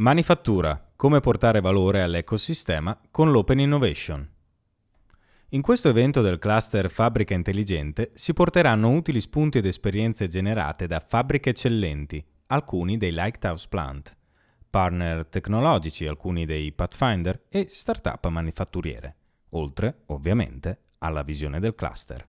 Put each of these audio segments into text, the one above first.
Manifattura. Come portare valore all'ecosistema con l'Open Innovation. In questo evento del cluster Fabbrica Intelligente si porteranno utili spunti ed esperienze generate da fabbriche eccellenti, alcuni dei Lighthouse Plant, partner tecnologici, alcuni dei Pathfinder e start-up manifatturiere, oltre, ovviamente, alla visione del cluster.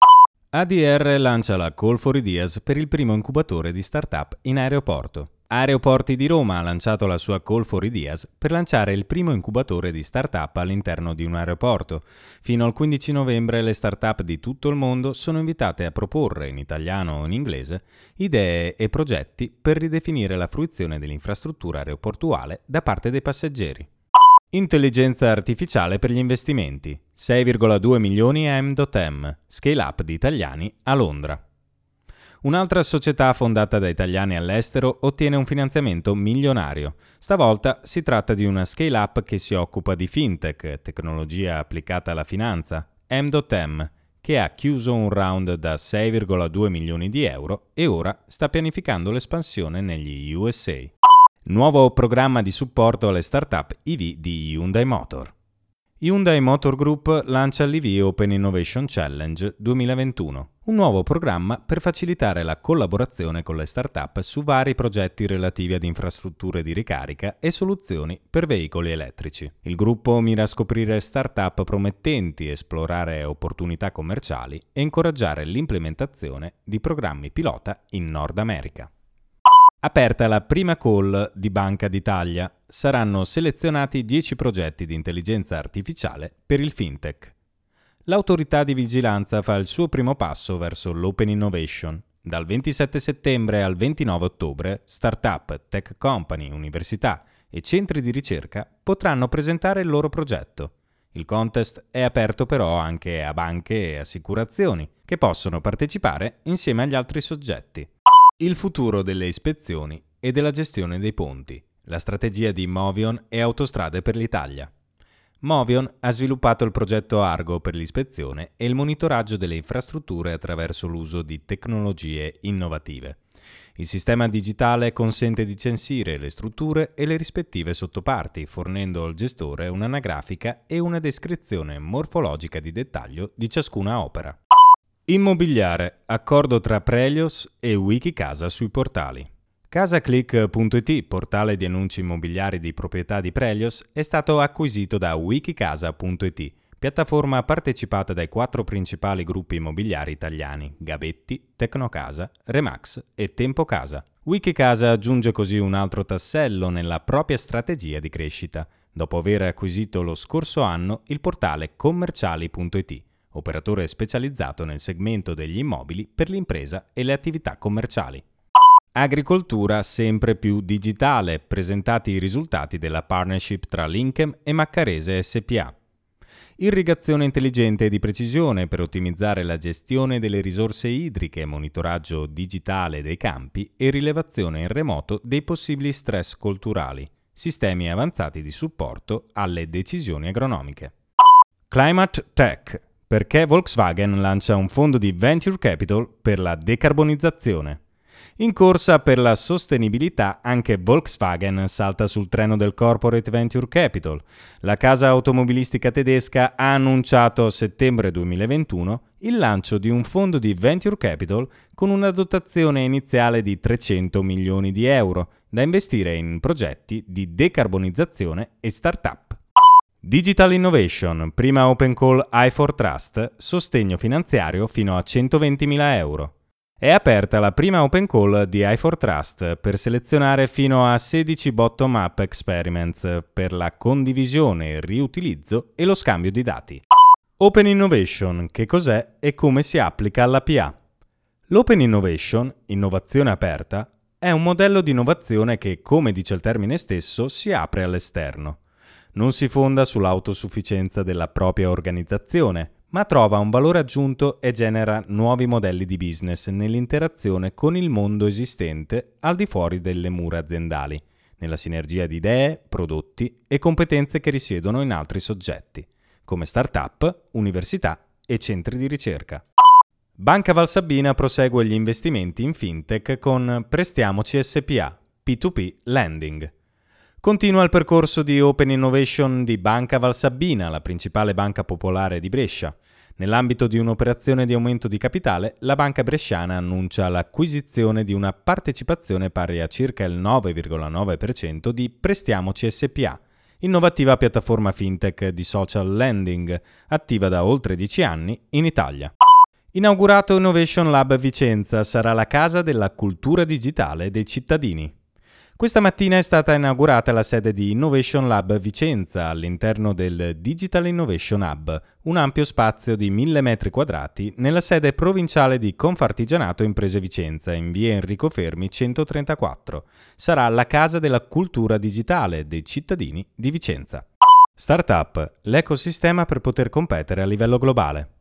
ADR lancia la Call for Ideas per il primo incubatore di start-up in aeroporto. Aeroporti di Roma ha lanciato la sua Call for Ideas per lanciare il primo incubatore di start-up all'interno di un aeroporto. Fino al 15 novembre le start-up di tutto il mondo sono invitate a proporre, in italiano o in inglese, idee e progetti per ridefinire la fruizione dell'infrastruttura aeroportuale da parte dei passeggeri. Intelligenza artificiale per gli investimenti. 6,2 milioni a M.M. Scale up di italiani a Londra. Un'altra società fondata da italiani all'estero ottiene un finanziamento milionario. Stavolta si tratta di una scale-up che si occupa di fintech, tecnologia applicata alla finanza, M.M, che ha chiuso un round da 6,2 milioni di euro e ora sta pianificando l'espansione negli USA. Nuovo programma di supporto alle start-up EV di Hyundai Motor. Hyundai Motor Group lancia l'EV Open Innovation Challenge 2021, un nuovo programma per facilitare la collaborazione con le start-up su vari progetti relativi ad infrastrutture di ricarica e soluzioni per veicoli elettrici. Il gruppo mira a scoprire start-up promettenti, esplorare opportunità commerciali e incoraggiare l'implementazione di programmi pilota in Nord America. Aperta la prima call di Banca d'Italia, saranno selezionati 10 progetti di intelligenza artificiale per il fintech. L'autorità di vigilanza fa il suo primo passo verso l'open innovation. Dal 27 settembre al 29 ottobre, start-up, tech company, università e centri di ricerca potranno presentare il loro progetto. Il contest è aperto però anche a banche e assicurazioni, che possono partecipare insieme agli altri soggetti. Il futuro delle ispezioni e della gestione dei ponti. La strategia di Movion e Autostrade per l'Italia. Movion ha sviluppato il progetto Argo per l'ispezione e il monitoraggio delle infrastrutture attraverso l'uso di tecnologie innovative. Il sistema digitale consente di censire le strutture e le rispettive sottoparti, fornendo al gestore un'anagrafica e una descrizione morfologica di dettaglio di ciascuna opera. Immobiliare, accordo tra Prelios e Wikicasa sui portali. Casaclick.it, portale di annunci immobiliari di proprietà di Prelios, è stato acquisito da Wikicasa.it, piattaforma partecipata dai quattro principali gruppi immobiliari italiani, Gabetti, Tecnocasa, Remax e Tempo Casa. Wikicasa aggiunge così un altro tassello nella propria strategia di crescita, dopo aver acquisito lo scorso anno il portale commerciali.it operatore specializzato nel segmento degli immobili per l'impresa e le attività commerciali. Agricoltura sempre più digitale, presentati i risultati della partnership tra Linkem e Maccarese SPA. Irrigazione intelligente e di precisione per ottimizzare la gestione delle risorse idriche, monitoraggio digitale dei campi e rilevazione in remoto dei possibili stress culturali, sistemi avanzati di supporto alle decisioni agronomiche. Climate Tech perché Volkswagen lancia un fondo di venture capital per la decarbonizzazione. In corsa per la sostenibilità anche Volkswagen salta sul treno del corporate venture capital. La casa automobilistica tedesca ha annunciato a settembre 2021 il lancio di un fondo di venture capital con una dotazione iniziale di 300 milioni di euro da investire in progetti di decarbonizzazione e start-up. Digital Innovation, prima Open Call i4 Trust, sostegno finanziario fino a 120.000 euro. È aperta la prima Open Call di i4 Trust per selezionare fino a 16 bottom-up experiments per la condivisione, il riutilizzo e lo scambio di dati. Open Innovation, che cos'è e come si applica alla PA? L'Open Innovation, innovazione aperta, è un modello di innovazione che, come dice il termine stesso, si apre all'esterno. Non si fonda sull'autosufficienza della propria organizzazione, ma trova un valore aggiunto e genera nuovi modelli di business nell'interazione con il mondo esistente al di fuori delle mura aziendali, nella sinergia di idee, prodotti e competenze che risiedono in altri soggetti, come start-up, università e centri di ricerca. Banca Valsabbina prosegue gli investimenti in fintech con Prestiamoci SPA, P2P Lending. Continua il percorso di Open Innovation di Banca Valsabbina, la principale banca popolare di Brescia. Nell'ambito di un'operazione di aumento di capitale, la banca bresciana annuncia l'acquisizione di una partecipazione pari a circa il 9,9% di Prestiamoci SPA, innovativa piattaforma fintech di social lending, attiva da oltre 10 anni in Italia. Inaugurato Innovation Lab Vicenza sarà la casa della cultura digitale dei cittadini. Questa mattina è stata inaugurata la sede di Innovation Lab Vicenza all'interno del Digital Innovation Hub, un ampio spazio di 1000 m2 nella sede provinciale di Confartigianato Imprese Vicenza in via Enrico Fermi 134. Sarà la casa della cultura digitale dei cittadini di Vicenza. Startup, l'ecosistema per poter competere a livello globale.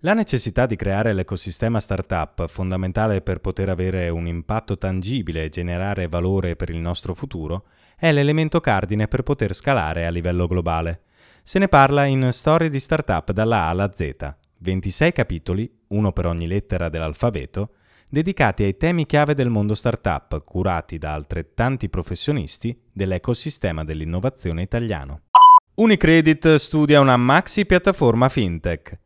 La necessità di creare l'ecosistema startup, fondamentale per poter avere un impatto tangibile e generare valore per il nostro futuro, è l'elemento cardine per poter scalare a livello globale. Se ne parla in Storie di Startup dalla A alla Z, 26 capitoli, uno per ogni lettera dell'alfabeto, dedicati ai temi chiave del mondo startup, curati da altrettanti professionisti dell'ecosistema dell'innovazione italiano. Unicredit studia una maxi piattaforma fintech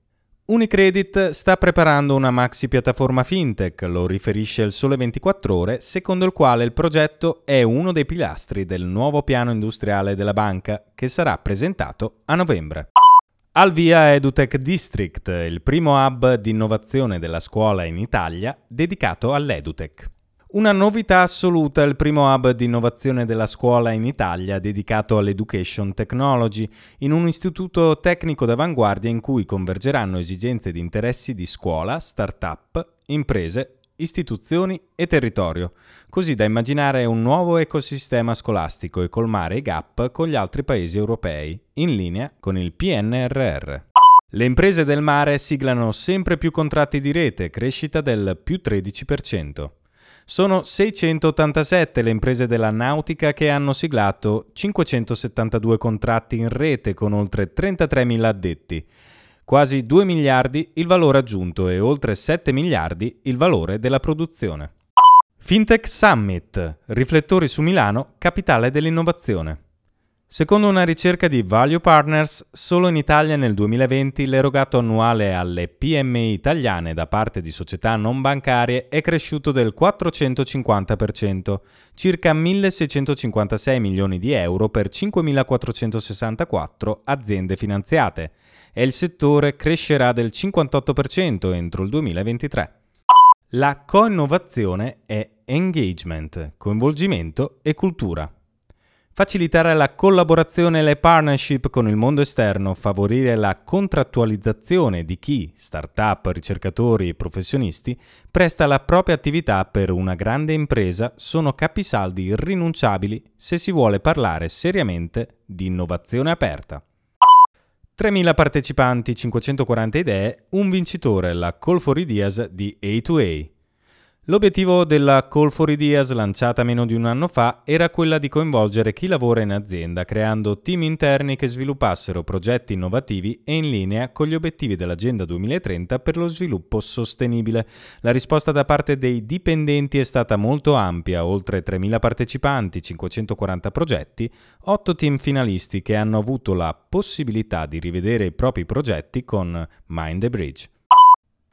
Unicredit sta preparando una maxi piattaforma fintech, lo riferisce il Sole 24 Ore, secondo il quale il progetto è uno dei pilastri del nuovo piano industriale della banca, che sarà presentato a novembre. Al via EduTech District, il primo hub di innovazione della scuola in Italia dedicato all'EduTech. Una novità assoluta è il primo hub di innovazione della scuola in Italia dedicato all'education technology, in un istituto tecnico d'avanguardia in cui convergeranno esigenze ed interessi di scuola, start-up, imprese, istituzioni e territorio, così da immaginare un nuovo ecosistema scolastico e colmare i gap con gli altri paesi europei, in linea con il PNRR. Le imprese del mare siglano sempre più contratti di rete, crescita del più 13%. Sono 687 le imprese della nautica che hanno siglato 572 contratti in rete con oltre 33.000 addetti. Quasi 2 miliardi il valore aggiunto e oltre 7 miliardi il valore della produzione. Fintech Summit, riflettori su Milano, capitale dell'innovazione. Secondo una ricerca di Value Partners, solo in Italia nel 2020 l'erogato annuale alle PMI italiane da parte di società non bancarie è cresciuto del 450%, circa 1.656 milioni di euro per 5.464 aziende finanziate, e il settore crescerà del 58% entro il 2023. La co-innovazione è engagement, coinvolgimento e cultura. Facilitare la collaborazione e le partnership con il mondo esterno, favorire la contrattualizzazione di chi, start-up, ricercatori e professionisti, presta la propria attività per una grande impresa sono capisaldi irrinunciabili se si vuole parlare seriamente di innovazione aperta. 3.000 partecipanti, 540 idee, un vincitore, la Call for Ideas di A2A. L'obiettivo della Call for Ideas lanciata meno di un anno fa era quella di coinvolgere chi lavora in azienda creando team interni che sviluppassero progetti innovativi e in linea con gli obiettivi dell'Agenda 2030 per lo sviluppo sostenibile. La risposta da parte dei dipendenti è stata molto ampia, oltre 3.000 partecipanti, 540 progetti, 8 team finalisti che hanno avuto la possibilità di rivedere i propri progetti con Mind the Bridge.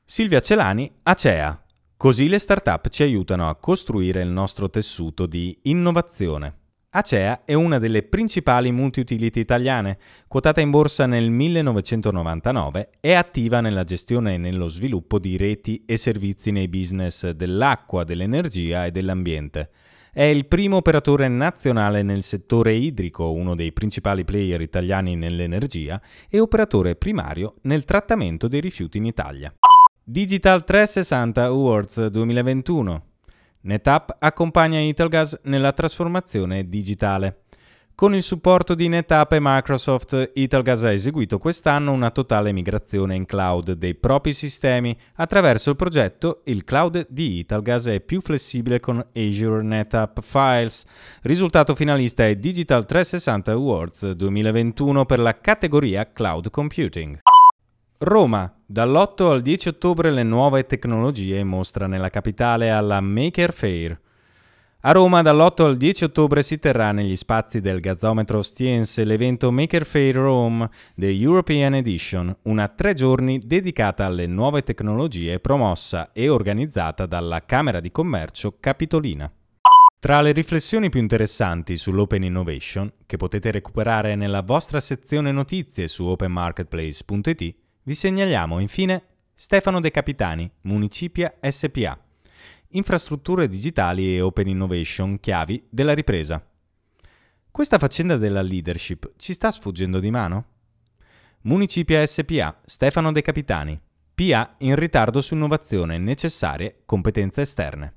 Silvia Celani, Acea. Così le start-up ci aiutano a costruire il nostro tessuto di innovazione. Acea è una delle principali multi-utility italiane, quotata in borsa nel 1999, è attiva nella gestione e nello sviluppo di reti e servizi nei business dell'acqua, dell'energia e dell'ambiente. È il primo operatore nazionale nel settore idrico, uno dei principali player italiani nell'energia, e operatore primario nel trattamento dei rifiuti in Italia. Digital 360 Awards 2021. NetApp accompagna Italgas nella trasformazione digitale. Con il supporto di NetApp e Microsoft, Italgas ha eseguito quest'anno una totale migrazione in cloud dei propri sistemi. Attraverso il progetto, il cloud di Italgas è più flessibile con Azure NetApp Files. Risultato finalista è Digital 360 Awards 2021 per la categoria Cloud Computing. Roma. Dall'8 al 10 ottobre le nuove tecnologie mostra nella capitale alla Maker Fair. A Roma dall'8 al 10 ottobre si terrà negli spazi del gazzometro Stiense l'evento Maker Fair Rome The European Edition, una tre giorni dedicata alle nuove tecnologie promossa e organizzata dalla Camera di Commercio Capitolina. Tra le riflessioni più interessanti sull'Open Innovation, che potete recuperare nella vostra sezione notizie su openmarketplace.it, vi segnaliamo infine Stefano De Capitani, Municipia SPA. Infrastrutture digitali e open innovation chiavi della ripresa. Questa faccenda della leadership ci sta sfuggendo di mano? Municipia SPA, Stefano De Capitani. PA in ritardo su innovazione necessarie competenze esterne.